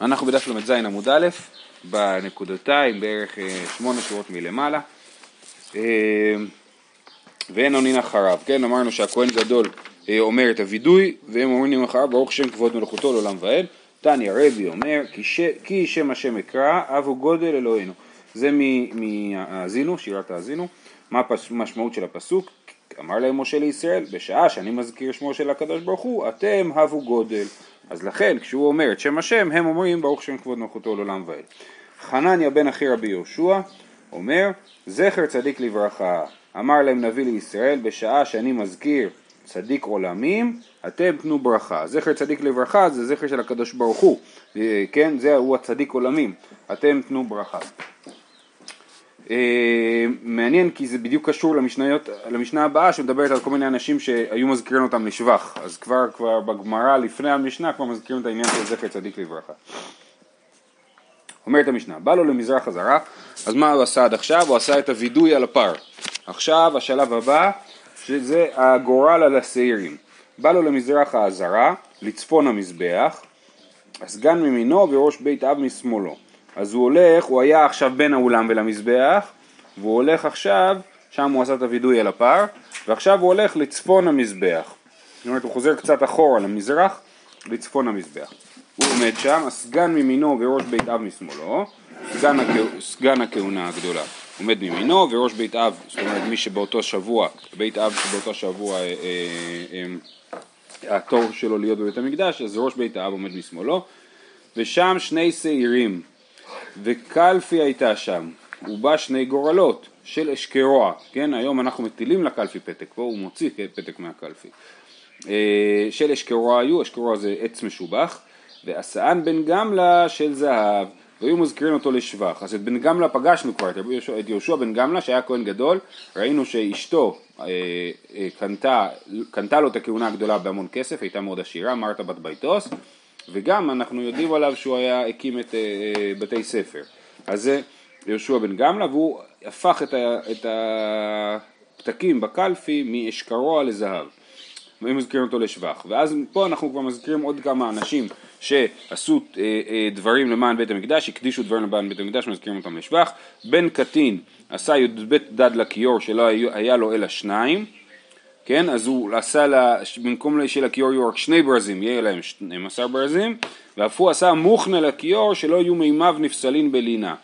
אנחנו בדף ל"ז עמוד א', בנקודותיים, בערך אה, שמונה שורות מלמעלה. אה, ואין עונין אחריו, כן? אמרנו שהכהן גדול אה, אומר את הווידוי, והם אומרים אחריו ברוך שם כבוד מלכותו לעולם ועד. תניא רבי אומר. כי שם השם אקרא, אבו גודל אלוהינו. זה מהאזינו, שירת האזינו. מה המשמעות של הפסוק? אמר להם משה לישראל, בשעה שאני מזכיר שמו של הקדוש ברוך הוא, אתם הבו גודל. אז לכן כשהוא אומר את שם השם, הם אומרים ברוך שם כבוד מלכותו לעולם ועד. חנניה בן אחי רבי יהושע אומר, זכר צדיק לברכה, אמר להם נביא לישראל, בשעה שאני מזכיר צדיק עולמים, אתם תנו ברכה. זכר צדיק לברכה זה זכר של הקדוש ברוך הוא, כן? זה הוא הצדיק עולמים, אתם תנו ברכה. אה, מעניין כי זה בדיוק קשור למשניות, למשנה הבאה שמדברת על כל מיני אנשים שהיו מזכירים אותם לשבח. אז כבר, כבר בגמרא לפני המשנה כבר מזכירים את העניין של זכר צדיק לברכה. אומרת המשנה, בא לו למזרח חזרה, אז מה הוא עשה עד עכשיו? הוא עשה את הווידוי על הפר. עכשיו השלב הבא שזה הגורל על השעירים. בא לו למזרח האזהרה, לצפון המזבח, הסגן ממינו וראש בית אב משמאלו אז הוא הולך, הוא היה עכשיו בין האולם ולמזבח, והוא הולך עכשיו, שם הוא עשה את הווידוי על הפר, ועכשיו הוא הולך לצפון המזבח. זאת אומרת, הוא חוזר קצת אחורה למזרח, לצפון המזבח. הוא עומד שם, הסגן ממינו וראש בית אב משמאלו, סגן, הכ... סגן הכהונה הגדולה עומד ממינו וראש בית אב, זאת אומרת מי שבאותו שבוע, בית אב שבאותו שבוע אה, אה, אה, התור שלו להיות בבית המקדש, אז ראש בית האב עומד משמאלו, ושם שני שעירים וקלפי הייתה שם, ובה שני גורלות של אשקרוע, כן, היום אנחנו מטילים לקלפי פתק, פה הוא מוציא פתק מהקלפי. אה, של אשקרוע היו, אשקרוע זה עץ משובח, ועשאן בן גמלה של זהב, והיו מזכירים אותו לשבח. אז את בן גמלה פגשנו כבר, את יהושע בן גמלה שהיה כהן גדול, ראינו שאשתו אה, אה, קנתה, קנתה לו את הכהונה הגדולה בהמון כסף, הייתה מאוד עשירה, מרתה בת ביתוס, וגם אנחנו יודעים עליו שהוא היה, הקים את uh, בתי ספר. אז זה יהושע בן גמלה והוא הפך את, ה, את הפתקים בקלפי מאשכרוע לזהב. והם מזכירים אותו לשבח. ואז פה אנחנו כבר מזכירים עוד כמה אנשים שעשו uh, דברים למען בית המקדש, הקדישו דברים למען בית המקדש, מזכירים אותם לשבח. בן קטין עשה י"ב דד לכיור שלא היה לו אלא שניים. כן, אז הוא עשה לה, במקום של הכיור יהיו רק שני ברזים, יהיה להם 12 ברזים, ואף הוא עשה מוכנה לכיור שלא יהיו מימיו נפסלין בלינה.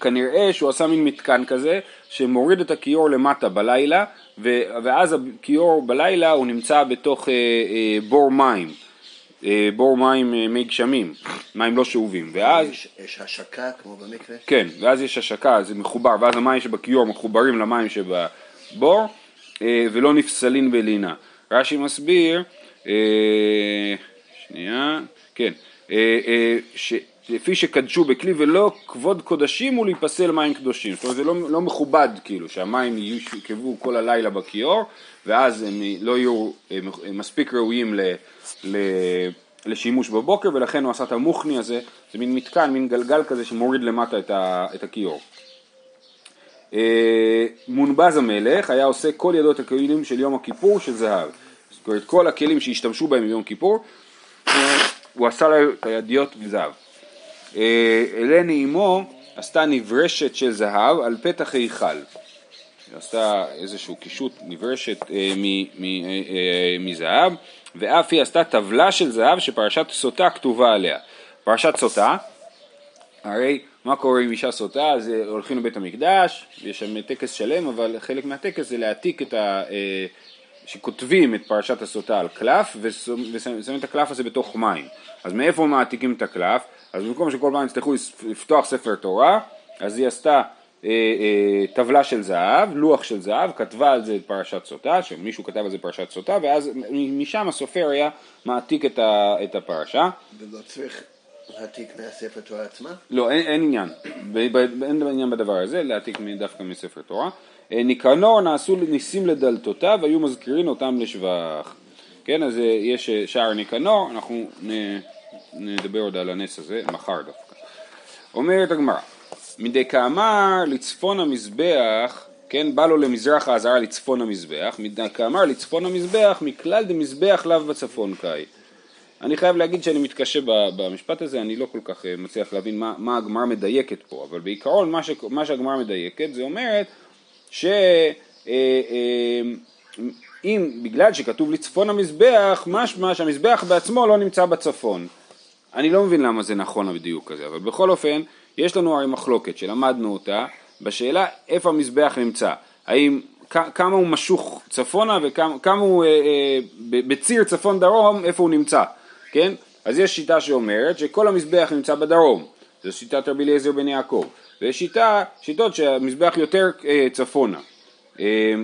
כנראה שהוא עשה מין מתקן כזה, שמוריד את הכיור למטה בלילה, ואז הכיור בלילה הוא נמצא בתוך אה, אה, בור מים. אה, בור מים אה, מי גשמים, מים לא שאובים, ואז... יש, יש השקה כמו במקרה? כן, ואז יש השקה, זה מחובר, ואז המים שבכיור מחוברים למים שבבור, ולא נפסלין בלינה. רש"י מסביר, אה, שנייה, כן, אה, לפי שקדשו בכלי ולא כבוד קודשים הוא להיפסל מים קדושים, זאת אומרת זה לא, לא מכובד כאילו שהמים ישכבו כל הלילה בכיור ואז הם לא יהיו הם מספיק ראויים ל, ל, לשימוש בבוקר ולכן הוא עשה את המוכני הזה, זה מין מתקן, מין גלגל כזה שמוריד למטה את, ה, את הכיור. אה, מונבז המלך היה עושה כל ידו את הכלים של יום הכיפור של זהב. זאת אומרת כל הכלים שהשתמשו בהם ביום כיפור הוא עשה להם את הידיות בזהב. אלני אמו עשתה נברשת של זהב על פתח היכל. היא עשתה איזשהו קישוט נברשת אה, אה, מזהב ואף היא עשתה טבלה של זהב שפרשת סוטה כתובה עליה. פרשת סוטה הרי מה קורה עם אישה סוטה? אז אה, הולכים לבית המקדש, יש שם טקס שלם, אבל חלק מהטקס זה להעתיק את ה... אה, שכותבים את פרשת הסוטה על קלף ושמים את הקלף הזה בתוך מים. אז מאיפה מעתיקים את הקלף? אז במקום שכל פעם יצטרכו לפתוח ספר תורה, אז היא עשתה אה, אה, טבלה של זהב, לוח של זהב, כתבה על זה את פרשת סוטה, שמישהו כתב על זה פרשת סוטה, ואז משם הסופר היה מעתיק את, ה, את הפרשה. ולא צריך להעתיק מהספר תורה עצמה? לא, אין, אין עניין, אין עניין בדבר הזה, להעתיק דווקא מספר תורה. אה, ניקנור נעשו ניסים לדלתותיו, היו מזכירים אותם לשבח. כן, אז אה, יש אה, שער ניקנור, אנחנו נדבר עוד על הנס הזה מחר דווקא. אומרת הגמרא, מדי כאמר לצפון המזבח, כן, בא לו למזרח האזהרה לצפון המזבח, מדי כאמר לצפון המזבח, מכלל דמזבח לאו בצפון קאי. אני חייב להגיד שאני מתקשה במשפט הזה, אני לא כל כך אה, מצליח להבין מה, מה הגמרא מדייקת פה, אבל בעיקרון מה, ש, מה שהגמרא מדייקת זה אומרת שאם בגלל שכתוב לצפון המזבח, משמע שהמזבח בעצמו לא נמצא בצפון. אני לא מבין למה זה נכון הדיוק הזה, אבל בכל אופן, יש לנו הרי מחלוקת שלמדנו אותה בשאלה איפה המזבח נמצא. האם, כמה הוא משוך צפונה וכמה כמה הוא אה, אה, בציר צפון דרום, איפה הוא נמצא, כן? אז יש שיטה שאומרת שכל המזבח נמצא בדרום, זו שיטת רבי אליעזר בן יעקב, ויש שיטה, שיטות שהמזבח יותר אה, צפונה. אה,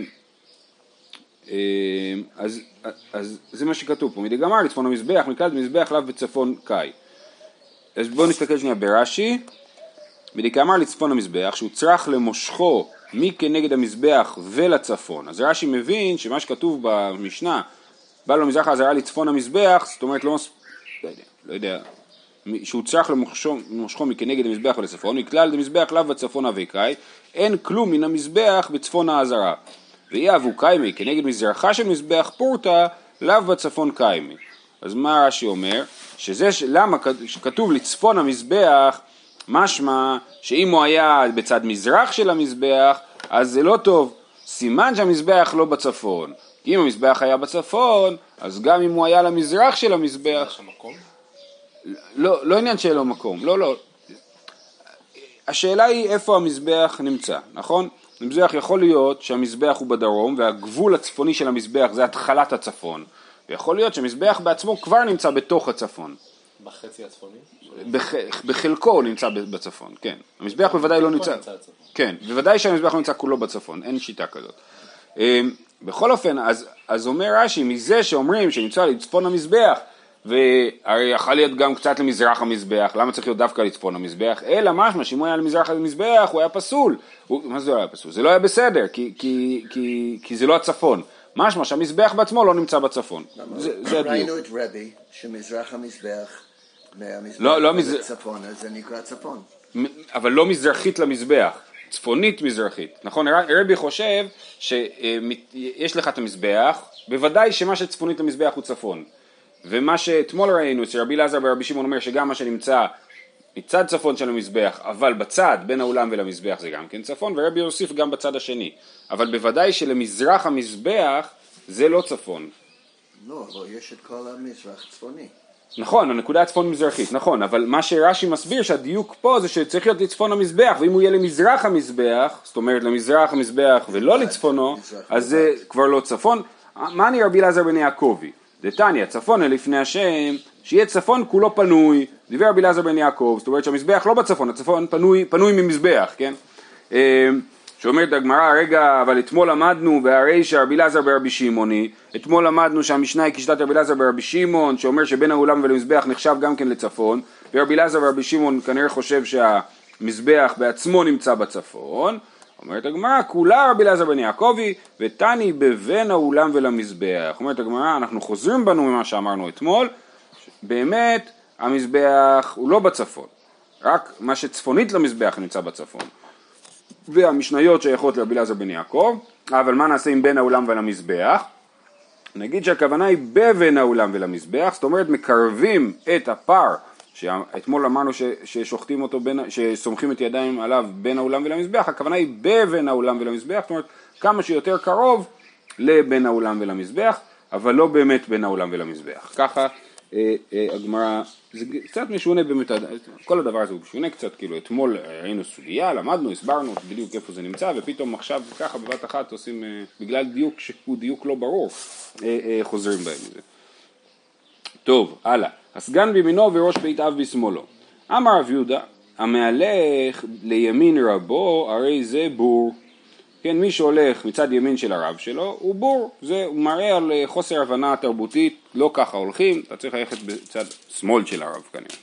אה, אז, אז זה מה שכתוב פה, מדגמר לצפון המזבח, מקלט מזבח לאו בצפון קאי. אז בואו נסתכל שנייה ברש"י, מדגמר לצפון המזבח, שהוא צריך למושכו מכנגד המזבח ולצפון. אז רש"י מבין שמה שכתוב במשנה, בא לו מזרח האזהרה לצפון המזבח, זאת אומרת לא, מס- לא יודע, לא יודע, שהוא צריך למושכו, מכנגד המזבח ולצפון, מכלל דמזבח לאו בצפון אביקאי, אין כלום מן המזבח בצפון האזהרה. ואי אבו קיימי כנגד מזרחה של מזבח פורתא, לאו בצפון קיימי. אז מה רש"י אומר? שזה, ש- למה כ- שכתוב לצפון המזבח, משמע שאם הוא היה בצד מזרח של המזבח, אז זה לא טוב. סימן שהמזבח לא בצפון. אם המזבח היה בצפון, אז גם אם הוא היה למזרח של המזבח? לא, לא עניין שאין לו מקום, לא, לא. השאלה היא איפה המזבח נמצא, נכון? המזבח יכול להיות שהמזבח הוא בדרום והגבול הצפוני של המזבח זה התחלת הצפון ויכול להיות שהמזבח בעצמו כבר נמצא בתוך הצפון בחצי הצפוני? בח, בחלקו הוא נמצא בצפון, כן. המזבח בוודאי לא נמצא, נמצא. כן, בוודאי שהמזבח לא נמצא כולו בצפון, אין שיטה כזאת. בכל אופן, אז, אז אומר רש"י, מזה שאומרים שנמצא לצפון המזבח, והרי יכול להיות גם קצת למזרח המזבח, למה צריך להיות דווקא לצפון המזבח? אלא משמע שאם הוא היה למזרח המזבח הוא היה פסול. הוא, מה זה לא היה פסול? זה לא היה בסדר, כי, כי, כי, כי זה לא הצפון. משמע שהמזבח בעצמו לא נמצא בצפון. זה, זה הדיוק. ראינו את רבי, שמזרח המזבח, מהמזבח לא, לא מז- צפונה, זה נקרא צפון. אבל לא מזרחית למזבח, צפונית מזרחית, נכון? רבי חושב שיש לך את המזבח, בוודאי שמה שצפונית למזבח הוא צפון. ומה שאתמול ראינו, שרבי אלעזר ורבי שמעון אומר שגם מה שנמצא מצד צפון של המזבח, אבל בצד בין האולם ולמזבח זה גם כן צפון, ורבי יוסיף גם בצד השני. אבל בוודאי שלמזרח המזבח זה לא צפון. לא, אבל יש את כל המזרח צפוני. נכון, הנקודה הצפון מזרחית, נכון, אבל מה שרש"י מסביר שהדיוק פה זה שצריך להיות לצפון המזבח, ואם הוא יהיה למזרח המזבח, זאת אומרת למזרח המזבח ולא לצפונו, אז זה כבר לא צפון. מה אני רבי אלעזר בן יעקבי? דתניא, צפונה לפני השם, שיהיה צפון כולו פנוי, דיבר רבי אלעזר בן יעקב, זאת אומרת שהמזבח לא בצפון, הצפון פנוי, פנוי ממזבח, כן? שאומרת הגמרא, רגע, אבל אתמול למדנו והרי שרבי אלעזר ברבי שמעוני, אתמול למדנו שהמשנה היא כשיטת רבי אלעזר ברבי שמעון, שאומר שבין האולם ולמזבח נחשב גם כן לצפון, ורבי אלעזר ברבי שמעון כנראה חושב שהמזבח בעצמו נמצא בצפון, אומרת הגמרא, כולה רבי אלעזר בן יעקבי, ותני בבין האולם ולמזבח. אומרת הגמרא, אנחנו חוזרים בנו ממה שאמרנו אתמול, באמת המזבח הוא לא בצפון, רק מה שצפונית למזבח נמצא בצפון. והמשניות שייכות לרבי אלעזר בן יעקב, אבל מה נעשה עם בין האולם ולמזבח? נגיד שהכוונה היא בבין האולם ולמזבח, זאת אומרת מקרבים את הפר, שאתמול אמרנו ששוחטים אותו, בין, שסומכים את ידיים עליו בין האולם ולמזבח, הכוונה היא בבין האולם ולמזבח, זאת אומרת כמה שיותר קרוב לבין האולם ולמזבח, אבל לא באמת בין האולם ולמזבח. ככה הגמרא, זה קצת משונה באמת, כל הדבר הזה הוא משונה קצת, כאילו אתמול ראינו סוגיה, למדנו, הסברנו בדיוק איפה זה נמצא, ופתאום עכשיו ככה בבת אחת עושים, אה, בגלל דיוק שהוא דיוק לא ברור, אה, אה, חוזרים בהם מזה. טוב, הלאה. הסגן בימינו וראש בית אב בשמאלו. אמר רב יהודה, המהלך לימין רבו, הרי זה בור. כן, מי שהולך מצד ימין של הרב שלו הוא בור, זה מראה על אה, חוסר הבנה תרבותית, לא ככה הולכים, אתה צריך ללכת בצד שמאל של הרב כנראה.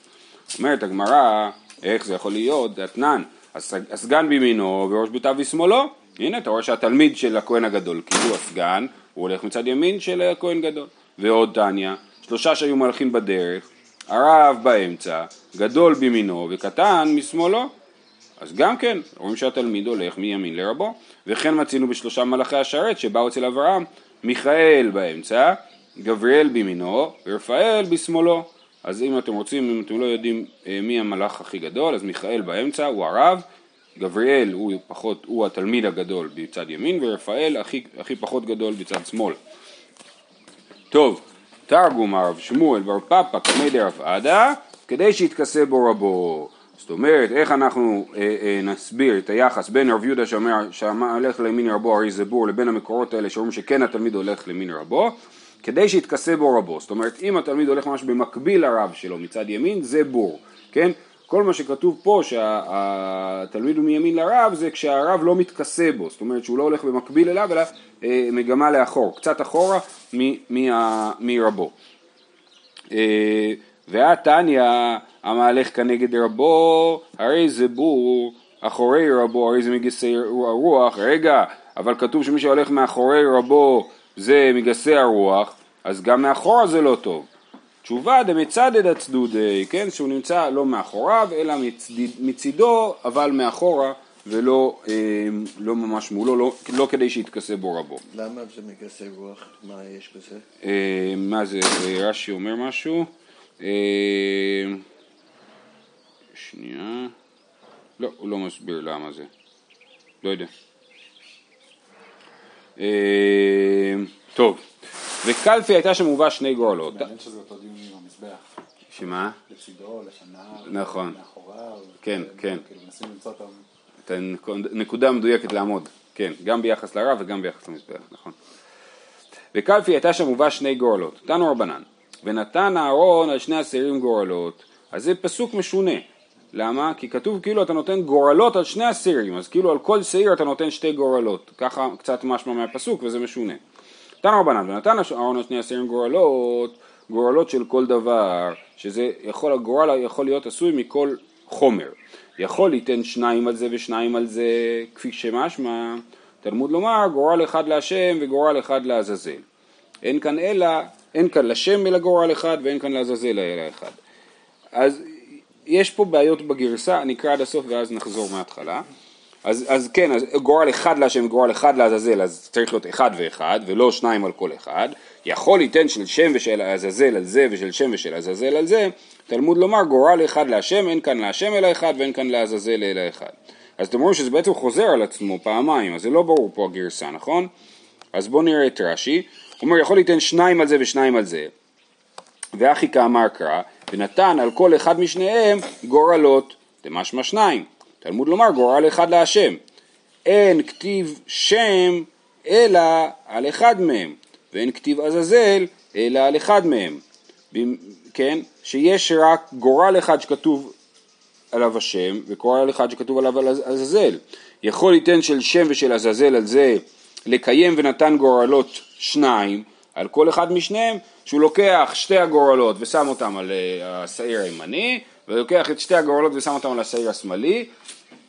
אומרת הגמרא, איך זה יכול להיות, אתנן, הסג- הסגן בימינו וראש ביתיו בשמאלו, הנה אתה רואה שהתלמיד של הכהן הגדול, כאילו הסגן, הוא הולך מצד ימין של הכהן גדול. ועוד תניא, שלושה שהיו מלכים בדרך, הרב באמצע, גדול בימינו וקטן משמאלו. אז גם כן, רואים שהתלמיד הולך מימין לרבו, וכן מצינו בשלושה מלאכי השרת שבאו אצל אברהם, מיכאל באמצע, גבריאל בימינו ורפאל בשמאלו. אז אם אתם רוצים, אם אתם לא יודעים אה, מי המלאך הכי גדול, אז מיכאל באמצע הוא הרב, גבריאל הוא פחות, הוא התלמיד הגדול בצד ימין, ורפאל הכי, הכי פחות גדול בצד שמאל. טוב, תרגום הרב שמואל בר פפא קמי דרב עדה, כדי שיתכסה בו רבו. זאת אומרת, איך אנחנו אה, אה, נסביר את היחס בין רב יהודה שאומר שהלך לימין רבו הרי זה בור לבין המקורות האלה שאומרים שכן התלמיד הולך לימין רבו כדי שיתכסה בו רבו, זאת אומרת אם התלמיד הולך ממש במקביל לרב שלו מצד ימין זה בור, כן? כל מה שכתוב פה שהתלמיד הוא מימין לרב זה כשהרב לא מתכסה בו, זאת אומרת שהוא לא הולך במקביל אליו אלא אה, מגמה לאחור, קצת אחורה מרבו. אה, והתניא המהלך כנגד רבו הרי זה בור אחורי רבו הרי זה מגסי הרוח רגע אבל כתוב שמי שהולך מאחורי רבו זה מגסי הרוח אז גם מאחורה זה לא טוב תשובה דמצדד הצדודי, כן, שהוא נמצא לא מאחוריו אלא מצד, מצידו אבל מאחורה ולא אה, לא ממש מולו, לא, לא כדי שיתכסה בו רבו. למה זה מגסי רוח? מה יש בזה? אה, מה זה, רש"י אומר משהו? אה, שנייה, לא, הוא לא מסביר למה זה, לא יודע. אה, טוב, וקלפי הייתה שם מובא שני גורלות. מעניין שזה אותו דיון עם המזבח. שמה? לצידו, לפניו, נכון. מאחוריו. כן, כן. כאילו מנסים למצוא. את הנקודה המדויקת לעמוד, כן, גם ביחס לרב וגם ביחס למזבח, נכון. וקלפי הייתה שם מובא שני גורלות, תנו רבנן, ונתן אהרון על שני אסירים גורלות, אז זה פסוק משונה, למה? כי כתוב כאילו אתה נותן גורלות על שני אסירים, אז כאילו על כל שעיר אתה נותן שתי גורלות, ככה קצת משמע מהפסוק וזה משונה. תנו רבנן, ונתן אהרון על שני אסירים גורלות, גורלות של כל דבר, שזה יכול, הגורל יכול להיות עשוי מכל חומר. יכול ליתן שניים על זה ושניים על זה, כפי שמשמע, תלמוד לומר גורל אחד להשם וגורל אחד לעזאזל. אין כאן אלא, אין כאן לשם אלא גורל אחד ואין כאן לעזאזל אלא אחד. אז יש פה בעיות בגרסה, נקרא עד הסוף ואז נחזור מההתחלה. אז, אז כן, אז גורל אחד להשם וגורל אחד לעזאזל, אז צריך להיות אחד ואחד, ולא שניים על כל אחד. יכול ליתן של שם ושל עזאזל על זה ושל שם ושל עזאזל על זה, תלמוד לומר גורל אחד להשם, אין כאן להשם אלא אחד ואין כאן לעזאזל אלא אחד. אז אתם רואים שזה בעצם חוזר על עצמו פעמיים, אז זה לא ברור פה הגרסה, נכון? אז בואו נראה את רש"י, אומר יכול ליתן שניים על זה ושניים על זה, ואחי כאמר קרא, ונתן על כל אחד משניהם גורלות, דמשמע שניים. תלמוד לומר גורל אחד להשם. אין כתיב שם אלא על אחד מהם, ואין כתיב עזאזל אלא על אחד מהם. כן? שיש רק גורל אחד שכתוב עליו השם, וגורל אחד שכתוב עליו על עזאזל. יכול ליתן של שם ושל עזאזל על זה לקיים ונתן גורלות שניים, על כל אחד משניהם, שהוא לוקח שתי הגורלות ושם אותם על אה, השעיר הימני, ולוקח את שתי הגורלות ושם אותם על השעיר השמאלי,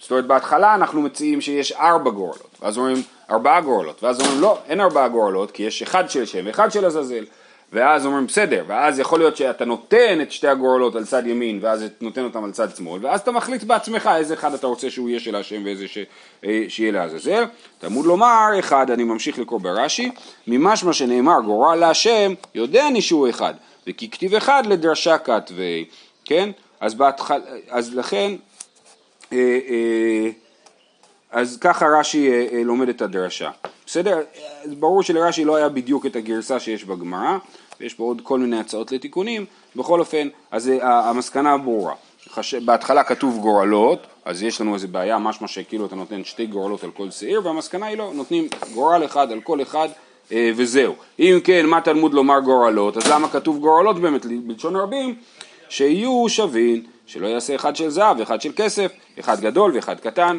זאת אומרת בהתחלה אנחנו מציעים שיש ארבע גורלות, ואז אומרים ארבעה גורלות, ואז אומרים לא, אין ארבעה גורלות כי יש אחד של שם ואחד של עזאזל, ואז אומרים בסדר, ואז יכול להיות שאתה נותן את שתי הגורלות על צד ימין ואז נותן אותם על צד שמאל, ואז אתה מחליט בעצמך איזה אחד אתה רוצה שהוא יהיה של השם ואיזה ש... אה, שיהיה לעזאזל. תלמוד לומר אחד, אני ממשיך לקרוא ברש"י, ממשמע שנאמר גורל להשם, יודע אני שהוא אחד, וכי כתיב אחד לדרשה כתבי, כן? אז, בהתחל... אז לכן אה, אה, אז ככה רש"י לומד את הדרשה. בסדר? ברור שלרש"י לא היה בדיוק את הגרסה שיש בגמרא, ויש פה עוד כל מיני הצעות לתיקונים, בכל אופן, אז המסקנה ברורה. בהתחלה כתוב גורלות, אז יש לנו איזה בעיה, משמע שכאילו אתה נותן שתי גורלות על כל שעיר, והמסקנה היא לא, נותנים גורל אחד על כל אחד וזהו. אם כן, מה תלמוד לומר גורלות, אז למה כתוב גורלות באמת בלשון רבים? שיהיו שווים, שלא יעשה אחד של זהב ואחד של כסף, אחד גדול ואחד קטן,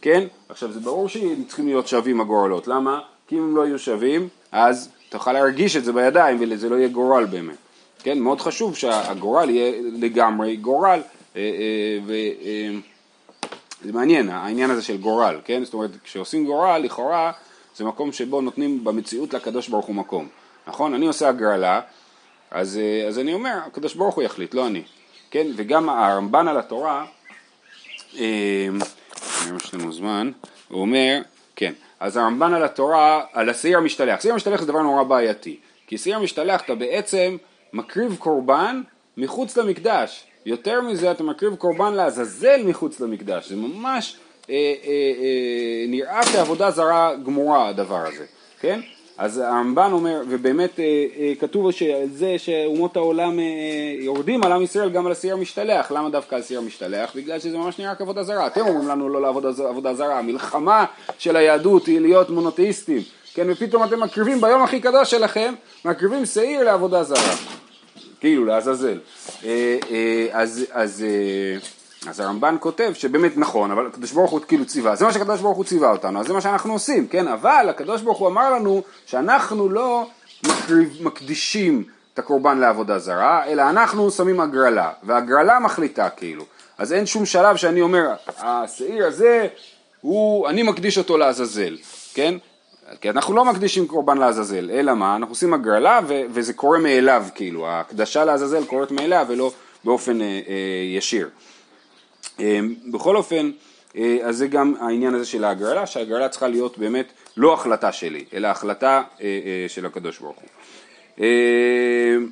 כן? עכשיו זה ברור שהם צריכים להיות שווים הגורלות, למה? כי אם הם לא יהיו שווים, אז תוכל להרגיש את זה בידיים וזה לא יהיה גורל באמת, כן? מאוד חשוב שהגורל יהיה לגמרי גורל, אה, אה, וזה אה, מעניין העניין הזה של גורל, כן? זאת אומרת כשעושים גורל לכאורה זה מקום שבו נותנים במציאות לקדוש ברוך הוא מקום, נכון? אני עושה הגרלה, אז, אז אני אומר הקדוש ברוך הוא יחליט, לא אני, כן? וגם הרמב"ן על התורה אני רואה שיש לנו זמן, הוא אומר, כן, אז הרמב"ן על התורה, על השעיר המשתלח, שעיר המשתלח זה דבר נורא בעייתי, כי שעיר המשתלח אתה בעצם מקריב קורבן מחוץ למקדש. יותר מזה אתה מקריב קורבן לעזאזל מחוץ למקדש. זה ממש אה, אה, אה, נראה כעבודה זרה גמורה הדבר הזה, כן? אז הרמב"ן אומר, ובאמת אה, אה, כתוב שעל זה שאומות העולם אה, יורדים על עם ישראל גם על השעיר המשתלח, למה דווקא על השעיר המשתלח? בגלל שזה ממש נראה כעבודה זרה, אתם אומרים לנו לא לעבוד עבודה זרה, המלחמה של היהדות היא להיות מונותאיסטים, כן, ופתאום אתם מקריבים ביום הכי קדוש שלכם, מקריבים שעיר לעבודה זרה, כאילו לעזאזל, אז, אז אז הרמב"ן כותב שבאמת נכון, אבל הקדוש ברוך הוא כאילו ציווה, זה מה שהקדוש ברוך הוא ציווה אותנו, אז זה מה שאנחנו עושים, כן? אבל הקדוש ברוך הוא אמר לנו שאנחנו לא מקדישים את הקורבן לעבודה זרה, אלא אנחנו שמים הגרלה, והגרלה מחליטה כאילו. אז אין שום שלב שאני אומר, השעיר הזה, הוא, אני מקדיש אותו לעזאזל, כן? כי אנחנו לא מקדישים קורבן לעזאזל, אלא מה? אנחנו עושים הגרלה ו- וזה קורה מאליו, כאילו, ההקדשה לעזאזל קורית מאליו ולא באופן אה, אה, ישיר. אמ, בכל אופן, אה, אז זה גם העניין הזה של ההגרלה, שההגרלה צריכה להיות באמת לא החלטה שלי, אלא החלטה אה, אה, של הקדוש ברוך הוא. אמ,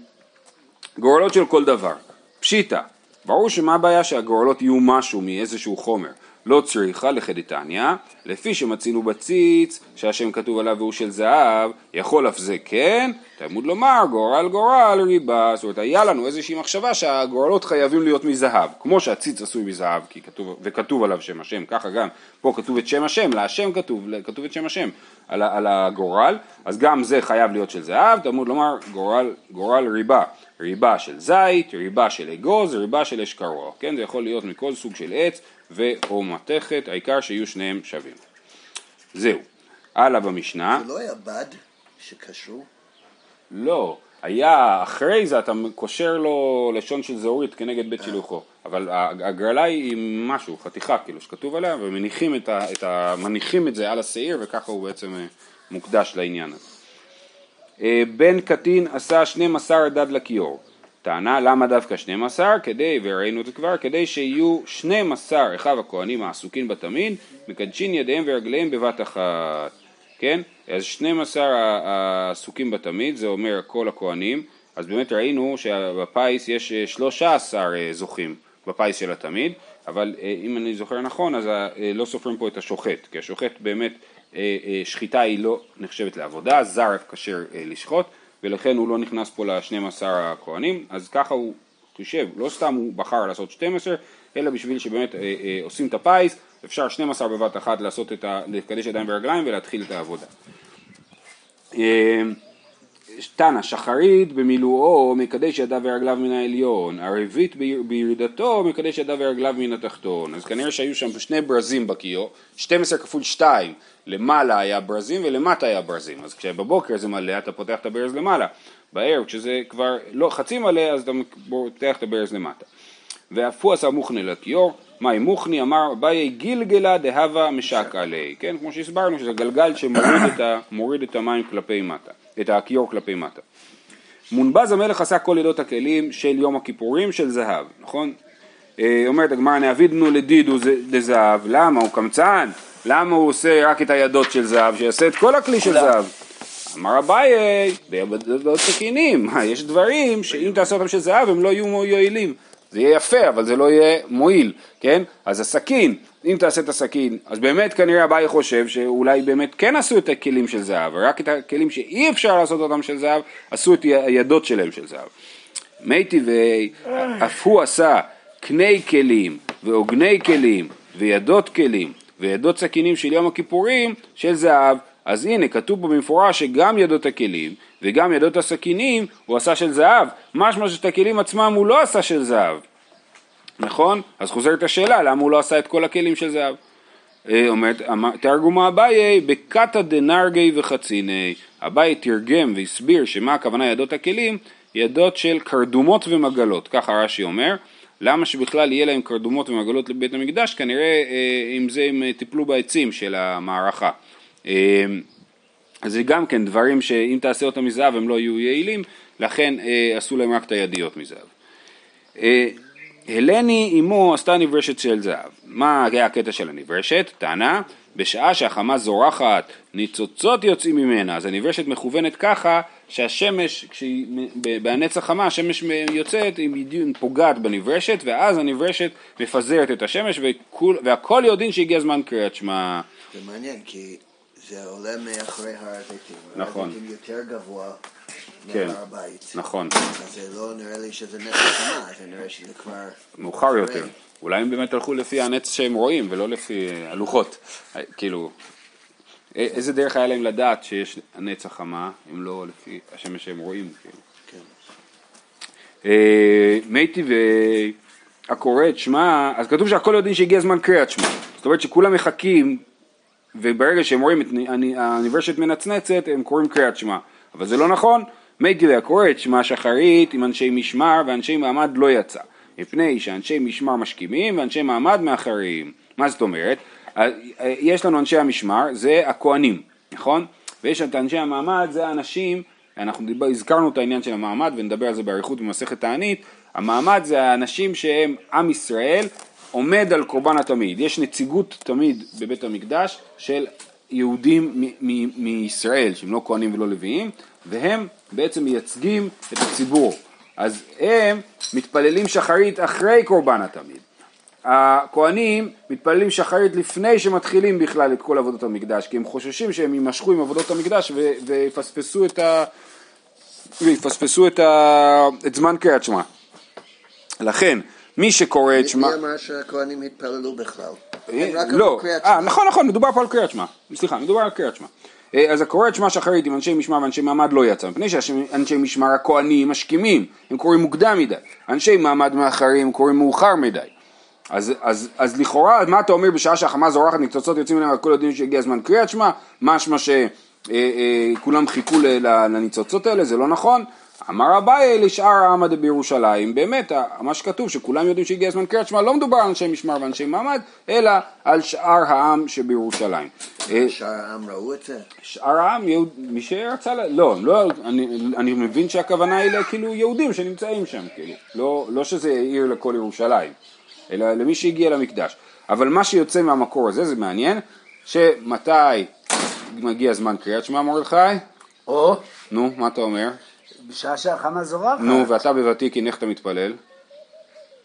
גורלות של כל דבר, פשיטא, ברור שמה הבעיה שהגורלות יהיו משהו מאיזשהו חומר. לא צריכה לחדתניא, לפי שמצינו בציץ, שהשם כתוב עליו והוא של זהב, יכול אף זה כן, תלמוד לומר גורל גורל ריבה, זאת אומרת היה לנו איזושהי מחשבה שהגורלות חייבים להיות מזהב, כמו שהציץ עשוי מזהב, כתוב, וכתוב עליו שם השם, ככה גם פה כתוב את שם השם, להשם כתוב, כתוב את שם השם על, על הגורל, אז גם זה חייב להיות של זהב, תלמוד לומר גורל, גורל ריבה, ריבה של זית, ריבה של אגוז, ריבה של אשכרוע, כן, זה יכול להיות מכל סוג של עץ ואו מתכת, העיקר שיהיו שניהם שווים. זהו. הלאה במשנה. זה לא היה בד שקשרו? לא. היה, אחרי זה אתה קושר לו לשון של זהורית כנגד בית שילוחו, אבל הגרלה היא משהו, חתיכה כאילו שכתוב עליה, ומניחים את, ה, את, ה, מניחים את זה על השעיר וככה הוא בעצם אה, מוקדש לעניין הזה. אה, בן קטין עשה 12 דד לכיור, טענה למה דווקא 12? כדי, וראינו את זה כבר, כדי שיהיו 12 אחיו הכהנים העסוקים בתמיד, מקדשין ידיהם ורגליהם בבת אחת, כן? אז 12 העסוקים בתמיד, זה אומר כל הכהנים, אז באמת ראינו שבפיס יש 13 אה, זוכים בפיס של התמיד, אבל אה, אם אני זוכר נכון אז אה, לא סופרים פה את השוחט, כי השוחט באמת, שחיטה היא לא נחשבת לעבודה, זר כשר לשחוט, ולכן הוא לא נכנס פה ל-12 הכהנים, אז ככה הוא חישב, לא סתם הוא בחר לעשות 12, אלא בשביל שבאמת אה, אה, עושים את הפיס, אפשר 12 בבת אחת לעשות את ה... לקדש ידיים ורגליים ולהתחיל את העבודה. אה, תנא שחרית במילואו מקדש ידיו ורגליו מן העליון, ערבית בירידתו מקדש ידיו ורגליו מן התחתון. אז כנראה שהיו שם שני ברזים בקיו, 12 כפול 2, למעלה היה ברזים ולמטה היה ברזים. אז כשבבוקר זה מלא אתה פותח את הברז למעלה, בערב כשזה כבר לא חצי מלא אז אתה פותח את הברז למטה. ואף הוא עשה מוכנה לכיור, מאי מוכני אמר ביי גילגלה דהבה משק עלי, כן, כמו שהסברנו שזה גלגל שמוריד את המים כלפי מטה. את הכיור כלפי מטה. מונבז המלך עשה כל עדות הכלים של יום הכיפורים של זהב, נכון? אה, אומרת הגמרא נעבידנו לדידו דזהב, למה? הוא קמצן? למה הוא עושה רק את הידות של זהב? שיעשה את כל הכלי של זהב. אמר אביי, בעבודות סכינים, יש דברים שאם תעשה אותם של זהב הם לא יהיו יועילים. זה יהיה יפה, אבל זה לא יהיה מועיל, כן? אז הסכין, אם תעשה את הסכין, אז באמת כנראה אביי חושב שאולי באמת כן עשו את הכלים של זהב, ורק את הכלים שאי אפשר לעשות אותם של זהב, עשו את הידות שלהם של זהב. מי טבעי, אף הוא עשה קני כלים ועוגני כלים וידות כלים וידות סכינים של יום הכיפורים של זהב, אז הנה כתוב פה במפורש שגם ידות הכלים וגם ידות הסכינים הוא עשה של זהב, משמע שאת הכלים עצמם הוא לא עשה של זהב, נכון? אז חוזרת השאלה למה הוא לא עשה את כל הכלים של זהב. אה, אומרת, תרגומה אביי בקתא דנרגי וחציני, אביי תרגם והסביר שמה הכוונה ידות הכלים, ידות של קרדומות ומגלות, ככה רש"י אומר, למה שבכלל יהיה להם קרדומות ומגלות לבית המקדש, כנראה עם אה, זה הם טיפלו בעצים של המערכה. אז זה גם כן דברים שאם תעשה אותם מזהב הם לא יהיו יעילים, לכן אה, עשו להם רק את הידיות מזהב. אה, הלני אמו עשתה נברשת של זהב. מה היה הקטע של הנברשת? טענה, בשעה שהחמה זורחת, ניצוצות יוצאים ממנה, אז הנברשת מכוונת ככה שהשמש, כשהיא בהנץ החמה, השמש יוצאת, היא בדיוק פוגעת בנברשת, ואז הנברשת מפזרת את השמש, וכול, והכל יודעים שהגיע זמן קריאת שמע. זה מעניין, כי זה עולה מאחורי הר הזיתים. נכון. הר הזיתים יותר גבוה כן. מהר הבית. נכון, אז זה לא נראה לי שזה נס חמה, זה נראה שזה כבר... מאוחר יותר. אולי הם באמת הלכו לפי הנץ שהם רואים, ולא לפי אה, הלוחות. אה, כאילו, איזה דרך היה להם לדעת שיש הנץ החמה, אם לא לפי השמש שהם רואים, כאילו. כן. אה, מתי והקורא את שמע, אז כתוב שהכל יודעים שהגיע זמן קריאת שמע. זאת אומרת שכולם מחכים, וברגע שהם רואים את הנ- הנברשת מנצנצת, הם קוראים קריאת שמע. אבל זה לא נכון, מתי והקורא את שמע שחרית עם אנשי משמר ואנשי מעמד לא יצא. מפני שאנשי משמר משכימים ואנשי מעמד מאחרים. מה זאת אומרת? יש לנו אנשי המשמר, זה הכוהנים, נכון? ויש את אנשי המעמד, זה האנשים, אנחנו דיבר, הזכרנו את העניין של המעמד ונדבר על זה באריכות במסכת תענית, המעמד זה האנשים שהם עם ישראל עומד על קורבן התמיד, יש נציגות תמיד בבית המקדש של יהודים מישראל שהם לא כהנים ולא לוויים והם בעצם מייצגים את הציבור. אז הם מתפללים שחרית אחרי קורבן התמיד. הכהנים מתפללים שחרית לפני שמתחילים בכלל את כל עבודות המקדש, כי הם חוששים שהם יימשכו עם עבודות המקדש ו- ויפספסו את ה... ויפספסו את, ה... את זמן קריאת שמע. לכן, מי שקורא את שמע... מי אמר שהכהנים התפללו בכלל? אה, לא, אה. נכון נכון, מדובר פה על קריאת שמע, סליחה, מדובר על קריאת שמע. אה, אז הקורא את שמע שחרית עם אנשי משמר ואנשי מעמד לא יצא, מפני שאנשי משמר הכהנים משכימים, הם קוראים מוקדם מדי, אנשי מעמד מאחרים קוראים מאוחר מדי. אז, אז, אז לכאורה, מה אתה אומר בשעה שהחמה זורחת ניצוצות יוצאים ממנה הכל יודעים שהגיע זמן קריאת שמע, משמע שכולם חיכו ל- ל- לניצוצות האלה, זה לא נכון. אמר אביי לשאר העם בירושלים, באמת, מה שכתוב שכולם יודעים שהגיע זמן קריאת שמע, לא מדובר על אנשי משמר ואנשי מעמד, אלא על שאר העם שבירושלים. אה, שאר העם ראו את זה? שאר העם, יהוד, מי שרצה, ל- לא, לא אני, אני מבין שהכוונה היא לכאילו יהודים שנמצאים שם, כאילו, לא, לא שזה עיר לכל ירושלים, אלא למי שהגיע למקדש. אבל מה שיוצא מהמקור הזה, זה מעניין, שמתי מגיע זמן קריאת שמע מרדכי? או נו, מה אתה אומר? בשעה שהחמה זורחת. נו, ואתה בוותיקין, איך אתה מתפלל?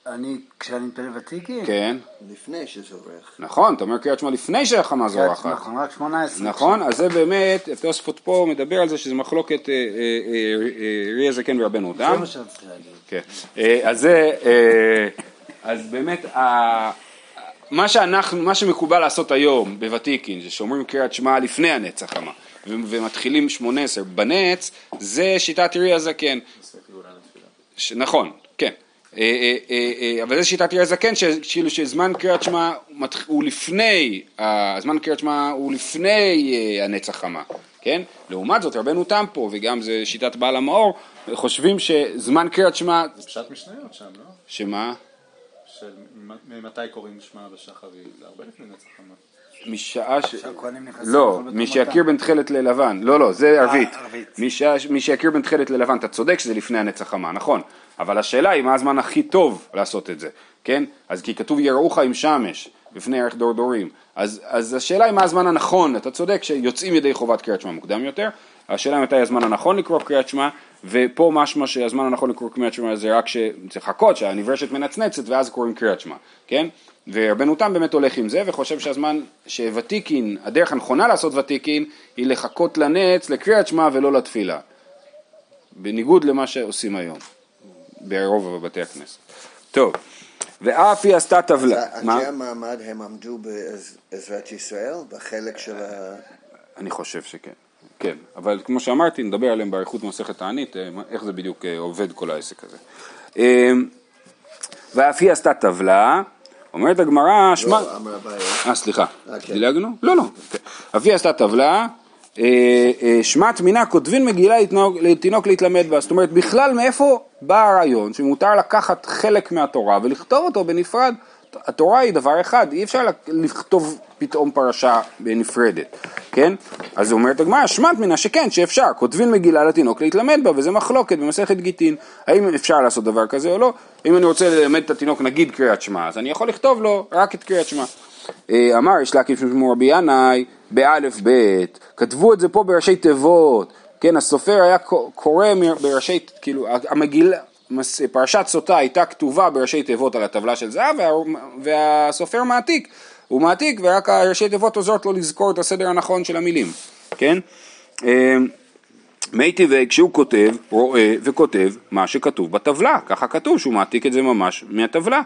אני, כשאני מתפלל ותיקין? כן, לפני שזורח. נכון, אתה אומר קריאת שמע לפני שהחמה זורחת. נכון, רק 18. נכון, אז זה באמת, התוספות פה מדבר על זה שזה מחלוקת אה, אה, אה, רי הזקן ורבנו זה תם. מה שרציתי להגיד. כן. אז זה, אז באמת, מה שאנחנו, מה שמקובל לעשות היום בוותיקין, זה שאומרים קריאת שמע לפני הנץ החמה, ו- ומתחילים שמונה עשר בנץ, זה שיטת רי הזקן. נכון, כן. אה, אה, אה, אבל זה שיטת רי הזקן, כאילו שזמן קריאת שמע הוא לפני, זמן קריאת שמע הוא לפני הנץ החמה, כן? לעומת זאת, רבנו תם פה, וגם זה שיטת בעל המאור, חושבים שזמן קריאת שמע, זה פשט משניות שם, לא? שמה? של מ- ממתי קוראים שמע בשחרית? זה הרבה לפני נצח חמה. משעה ש... שהכהנים נכנסים לא, מי. שיכיר בין תכלת ללבן, לא לא, זה ערבית. ערבית. מי שיכיר בין תכלת ללבן, אתה צודק שזה לפני הנץ החמה, נכון, אבל השאלה היא מה הזמן הכי טוב לעשות את זה, כן? אז כי כתוב יראוך עם שמש, בפני ערך דורדורים, אז, אז השאלה היא מה הזמן הנכון, אתה צודק שיוצאים ידי חובת קריאת שמע מוקדם יותר, השאלה היא מתי הזמן הנכון לקרוא קריאת שמע, ופה משמע שהזמן הנכון לקרוא קריאת שמע זה רק שצריך לחכות שהנברשת מנצנצת ואז קוראים קריאת שמע, כן? ורבנו תם באמת הולך עם זה וחושב שהזמן שוותיקין, הדרך הנכונה לעשות ותיקין היא לחכות לנץ, לקריאת שמע ולא לתפילה. בניגוד למה שעושים היום ברוב בתי הכנסת. טוב, ואף היא עשתה טבלה. מה? אנשי המעמד הם עמדו בעזרת ישראל, בחלק של ה... אני חושב שכן. כן, אבל כמו שאמרתי, נדבר עליהם באריכות במסכת תענית, אה, איך זה בדיוק אה, עובד כל העסק הזה. אה, ואף היא עשתה טבלה, אומרת הגמרא, שמע... לא, אמר אביי. אה, סליחה, אה, כן. דילגנו? לא, לא. אבי עשתה טבלה, אה, אה, שמע תמינה כותבין מגילה לתינוק- לתינוק להתלמד בה. זאת אומרת, בכלל מאיפה בא הרעיון שמותר לקחת חלק מהתורה ולכתוב אותו בנפרד? התורה היא דבר אחד, אי אפשר לכתוב פתאום פרשה נפרדת. כן? אז אומרת הגמרא, שמעת מנה שכן, שאפשר, כותבים מגילה לתינוק להתלמד בה, וזה מחלוקת במסכת גיטין, האם אפשר לעשות דבר כזה או לא? אם אני רוצה ללמד את התינוק נגיד קריאת שמע, אז אני יכול לכתוב לו רק את קריאת שמע. אה, אמר יש להקים שמו רבי ינאי באלף בית, כתבו את זה פה בראשי תיבות, כן, הסופר היה קורא בראשי, כאילו, המגילה, פרשת סוטה הייתה כתובה בראשי תיבות על הטבלה של זהב, וה, והסופר מעתיק, הוא מעתיק ורק הראשי תיבות עוזרות לו לזכור את הסדר הנכון של המילים, כן? אה, מי טבעי כשהוא כותב, רואה וכותב מה שכתוב בטבלה, ככה כתוב שהוא מעתיק את זה ממש מהטבלה.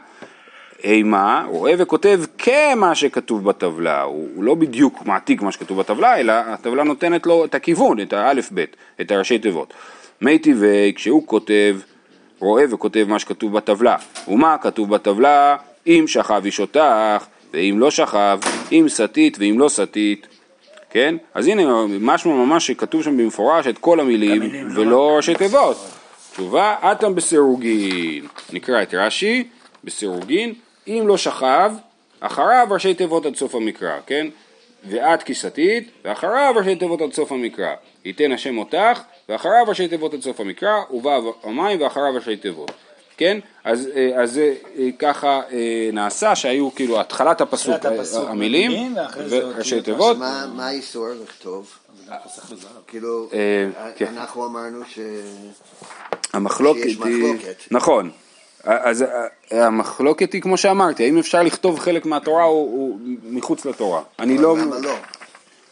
אימה, רואה וכותב כמה שכתוב בטבלה, הוא לא בדיוק מעתיק מה שכתוב בטבלה, אלא הטבלה נותנת לו את הכיוון, את האלף-בית, את הראשי תיבות. מי טבעי כשהוא כותב, רואה וכותב מה שכתוב בטבלה, ומה כתוב בטבלה, אם שכב איש אותך, ואם לא שכב, אם סטית ואם לא סטית, כן? אז הנה, משמע ממש שכתוב שם במפורש את כל המילים, לא ולא ראשי תיבות. תשובה, אטם בסירוגין. נקרא את רש"י, בסירוגין, אם לא שכב, אחריו ראשי תיבות עד סוף המקרא, כן? ואת כיסתית, ואחריו ראשי תיבות עד סוף המקרא. ייתן השם אותך, ואחריו ראשי תיבות עד סוף המקרא, ובא המים ואחריו ראשי תיבות. כן? אז, אה, אז זה אה, ככה אה, נעשה, שהיו כאילו התחלת הפסוק, הפסוק, המילים, וראשי. תיבות. מה האיסור לכתוב? כאילו, כן. אנחנו אמרנו ש... המחלוקת שיש היא... מחלוקת. נכון. אז המחלוקת היא כמו שאמרתי, האם אפשר לכתוב חלק מהתורה הוא מחוץ לתורה. אני לא... למה לא?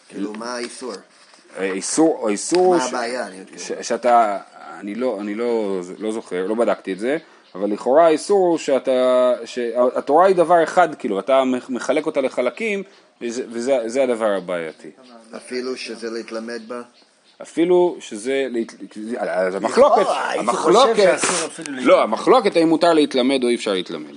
כאילו, מה האיסור? האיסור, האיסור... מה ש- הבעיה? שאתה, אני לא, אני לא, לא זוכר, לא בדקתי את זה, אבל לכאורה האיסור הוא שאתה, שהתורה היא דבר אחד, כאילו, אתה מחלק אותה לחלקים, וזה, וזה זה הדבר הבעייתי. אפילו שזה להתלמד בה? אפילו שזה, המחלוקת, המחלוקת, לא, המחלוקת האם מותר להתלמד או אי אפשר להתלמד.